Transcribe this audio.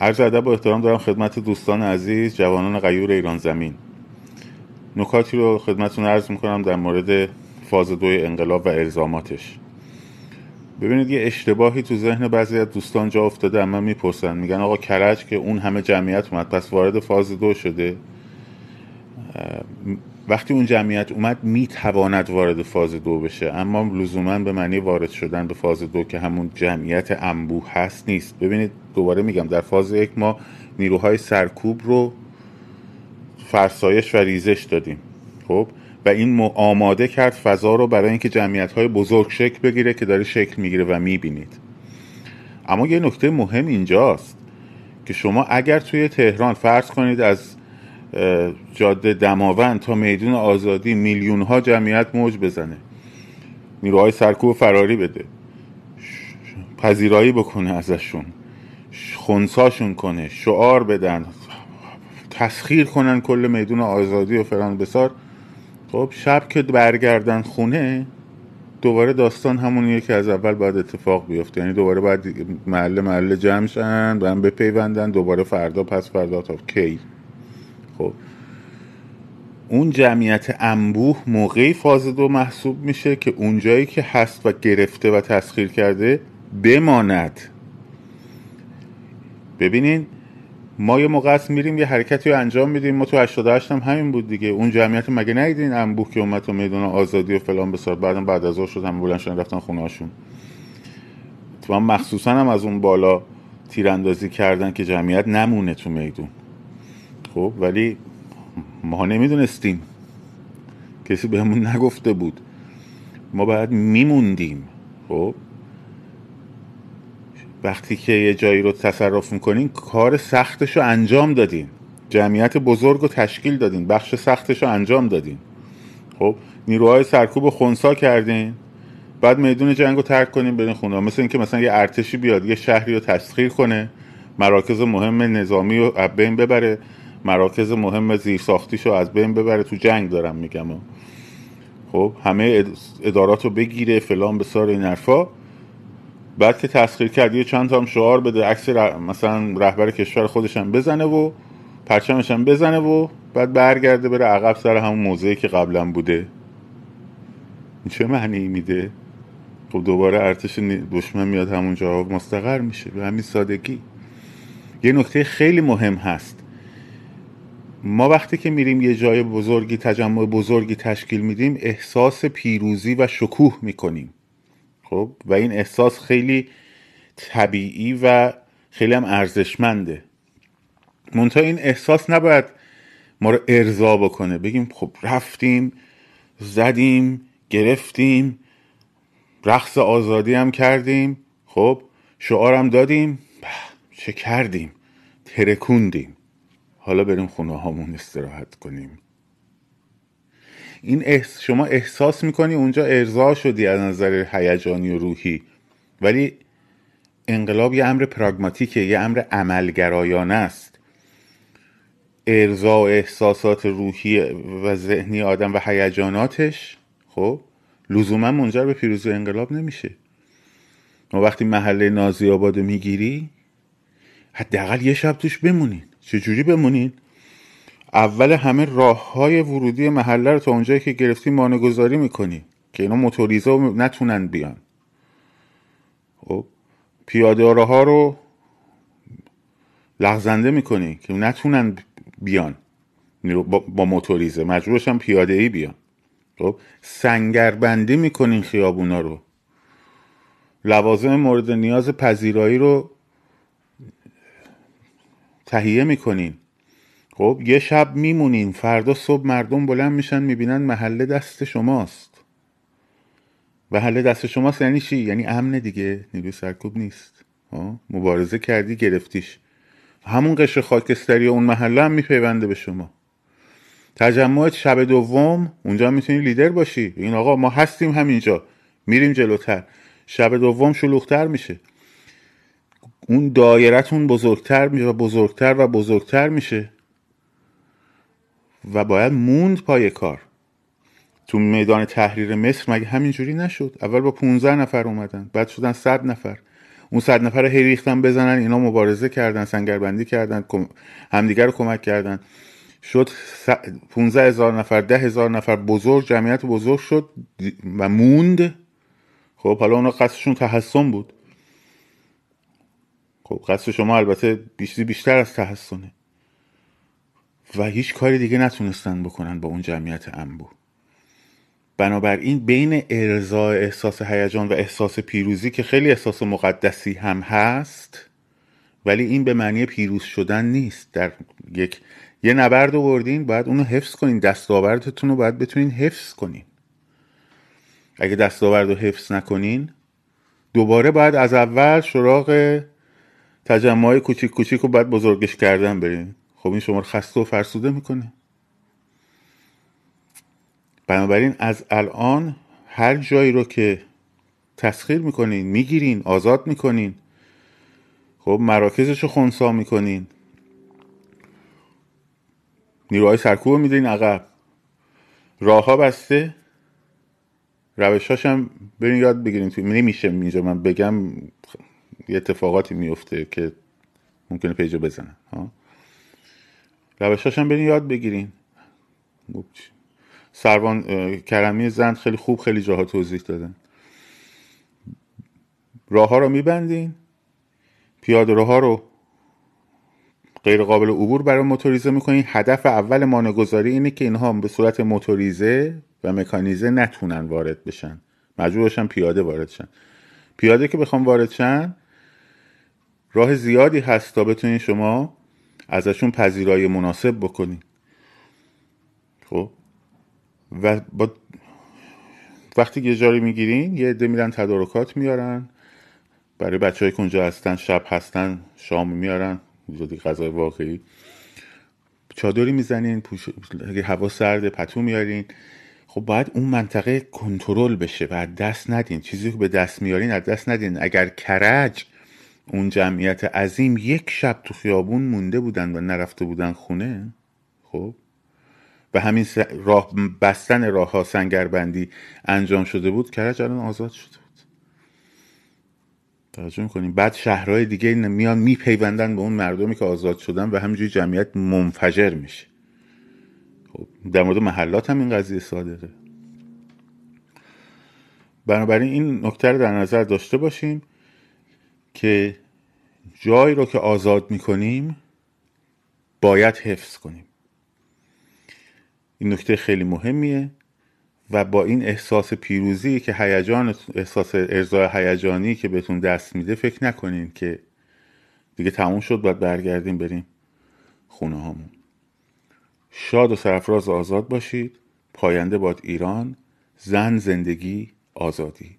عرض ادب و احترام دارم خدمت دوستان عزیز جوانان غیور ایران زمین. نکاتی رو خدمتتون عرض می‌کنم در مورد فاز دوی انقلاب و الزاماتش. ببینید یه اشتباهی تو ذهن بعضی از دوستان جا افتاده اما می‌پرسن. میگن آقا کرج که اون همه جمعیت اومد پس وارد فاز دو شده؟ وقتی اون جمعیت اومد می‌تواند وارد فاز دو بشه. اما لزوما به معنی وارد شدن به فاز دو که همون جمعیت انبوه هست نیست. ببینید دوباره میگم در فاز یک ما نیروهای سرکوب رو فرسایش و ریزش دادیم. خب؟ و این آماده کرد فضا رو برای اینکه جمعیت های بزرگ شکل بگیره که داره شکل می‌گیره و می‌بینید. اما یه نکته مهم اینجاست که شما اگر توی تهران فرض کنید از جاده دماوند تا میدون آزادی میلیون ها جمعیت موج بزنه. نیروهای سرکوب فراری بده. پذیرایی بکنه ازشون. خونساشون کنه. شعار بدن. تسخیر کنن کل میدون آزادی و فران بسار. خب شب که برگردن خونه دوباره داستان همونیه که از اول باید اتفاق بیفته. یعنی دوباره باید محله محله جمع شن و هم بپیوندن دوباره فردا پس فردا تا کی؟ خب اون جمعیت انبوه موقعی فاز دو محسوب میشه که اونجایی که هست و گرفته و تسخیر کرده بماند. ببینین ما یه موقع است میریم یه حرکتی رو انجام میدیم. ما تو 88 هم همین بود دیگه. اون جمعیت مگه ندیدین؟ انبوه که اومد تو میدون آزادی و فلان بسار. بعدم بعد از شد هم بلند شدن رفتن خونه هاشون. تو هم مخصوصا هم از اون بالا تیراندازی کردن که جمعیت نمونه تو میدون. خب ولی ما نمی‌دونستیم. کسی بهمون نگفته بود. ما باید میموندیم خب؟ وقتی که یه جایی رو تصرف می‌کنین کار سختش رو انجام دادین. جمعیت بزرگ رو تشکیل دادین بخش سختش رو انجام دادین. خب نیروهای سرکوب رو خونسا کردین. بعد میدون جنگ رو ترک کنیم برین خونه. مثل اینکه مثلا یه ارتشی بیاد یه شهری رو تسخیر کنه. مراکز مهم نظامی رو بین ببره. مراکز مهم زیر رو از بین ببره. تو جنگ دارم میگم. خب همه ادارات رو بگیره فلان بسار این حرفا. بعد که تسخیر کرد یه چند تا هم شعار بده عکس مثلا رهبر کشور خودش هم بزنه و پرچمش هم بزنه و بعد برگرده بره عقب سر همون موضعی که قبلا بوده. چه معنی میده؟ خب دوباره ارتش دشمن میاد همونجا مستقر میشه. به همین سادگی. یه نکته خیلی مهم هست. ما وقتی که میریم یه جای بزرگی تجمع بزرگی تشکیل میدیم احساس پیروزی و شکوه می‌کنیم. خب؟ و این احساس خیلی طبیعی و خیلی هم ارزشمنده. منتها این احساس نباید ما رو ارضا بکنه. بگیم خب رفتیم زدیم گرفتیم رقص آزادی هم کردیم. خب؟ شعارم دادیم. چه کردیم؟ ترکوندیم. حالا بریم خونه هامون استراحت کنیم. این احس... شما احساس می‌کنی اونجا ارضا شدی از نظر هیجانی و روحی ولی انقلاب یه امر پراگماتیکه یه امر عملگرایانه است. ارضا و احساسات روحی و ذهنی آدم و هیجاناتش خب لزوما منجر به پیروزی انقلاب نمیشه. ما وقتی محله نازی آباد می‌گیری حداقل یه شب توش بمونین چجوری بمونین؟ اول همه راه های ورودی محله رو تا اونجایی که گرفتی مانه گذاری می‌کنی که اینا موتوریزا نتونن بیان. خب پیاده ها رو لغزنده می‌کنی که نتونن بیان. با موتوریزه. مجبورشن پیاده ای بیان. خب سنگربندی می‌کنین خیابونا رو. لوازم مورد نیاز پذیرایی رو تهیه می‌کنین. خب یه شب میمونین فردا صبح مردم بلند میشن می‌بینن محله دست شماست. محله دست شماست یعنی چی؟ یعنی امن دیگه نیروی سرکوب نیست. مبارزه کردی گرفتیش. همون قشر خاکستری اون محله هم میپیونده به شما. تجمع شب دوم اونجا می‌تونی لیدر باشی. این آقا ما هستیم همینجا. میریم جلوتر. شب دوم شلوغتر میشه. اون دایرتون بزرگتر میشه و بزرگتر و بزرگتر میشه. و باید موند پای کار. تو میدان تحریر مصر مگه همینجوری نشد؟ اول با 15 نفر اومدن بعد شدن 100 نفر. اون صد نفر هی ریختن بزنن اینا مبارزه کردن سنگربندی کردن همدیگر رو کمک کردن. شد 15 هزار نفر ده هزار نفر بزرگ جمعیت بزرگ شد و موند. خب حالا اونا قصدشون تحسن بود. خب قصد شما البته بیشتر بیشتر از تحسنه. و هیچ کاری دیگه نتونستن بکنن با اون جمعیت انبو. بنابراین بین ارضای احساس هیجان و احساس پیروزی که خیلی احساس مقدسی هم هست ولی این به معنی پیروز شدن نیست. در یک یه نبرد آوردین باید اونو حفظ کنین. دستاوردتون رو باید بتونین حفظ کنین. اگه دستاورد رو حفظ نکنین دوباره باید از اول سراغ تجمع کوچیک کوچیک رو باید بزرگش کردن برین خب این شما رو خسته و فرسوده می‌کنه. بنابراین از الان هر جایی رو که تسخیر می‌کنین می‌گیرین آزاد می‌کنین خب مراکزش رو خونسا می‌کنین. نیروهای سرکوب میدین عقب. راه ها بسته. روشاش هم برین یاد بگیرین. توی نمیشه اینجا من بگم. یه اتفاقاتی میفته که ممکنه پیجا بزنن ها؟ روشاش هم برین یاد بگیرین. سروان کرمی زند خیلی خوب خیلی جاها توضیح دادن. راه ها رو میبندین. پیاده ها رو غیر قابل عبور برای موتوریزه می‌کنین. هدف اول مانگذاری اینه که اینها به صورت موتوریزه و مکانیزه نتونن وارد بشن. مجبور بشن پیاده وارد شن. پیاده که بخوام وارد شن راه زیادی هست تا بتونین شما ازشون پذیرایی مناسب بکنین. خب؟ و با وقتی یه جاری می‌گیرین یه عده میرن تدارکات میارن. برای بچه های کنجا هستن شب هستن شام میارن. زودی غذای واقعی. چادری می‌زنین پوش... اگه هوا سرد پتو میارین. خب باید اون منطقه کنترل بشه بعد دست ندین. چیزی که به دست میارین از دست ندین. اگر کرج اون جمعیت عظیم یک شب تو خیابون مونده بودن و نرفته بودن خونه خب؟ و همین راه بستن راه ها سنگربندی انجام شده بود کرج الان آزاد شده بود. توجه می‌کنیم بعد شهرهای دیگه میان میپیوندن به اون مردمی که آزاد شدن و همینجوری جمعیت منفجر میشه. خب در مورد محلات هم این قضیه صادقه. بنابراین این نکته رو در نظر داشته باشیم. که جایی رو که آزاد می‌کنیم باید حفظ کنیم. این نکته خیلی مهمیه و با این احساس پیروزی که هیجان احساس ارزای هیجانی که بهتون دست میده فکر نکنین که دیگه تموم شد باید برگردیم بریم خونه هامون. شاد و سرفراز آزاد باشید. پاینده باد ایران. زن زندگی آزادی.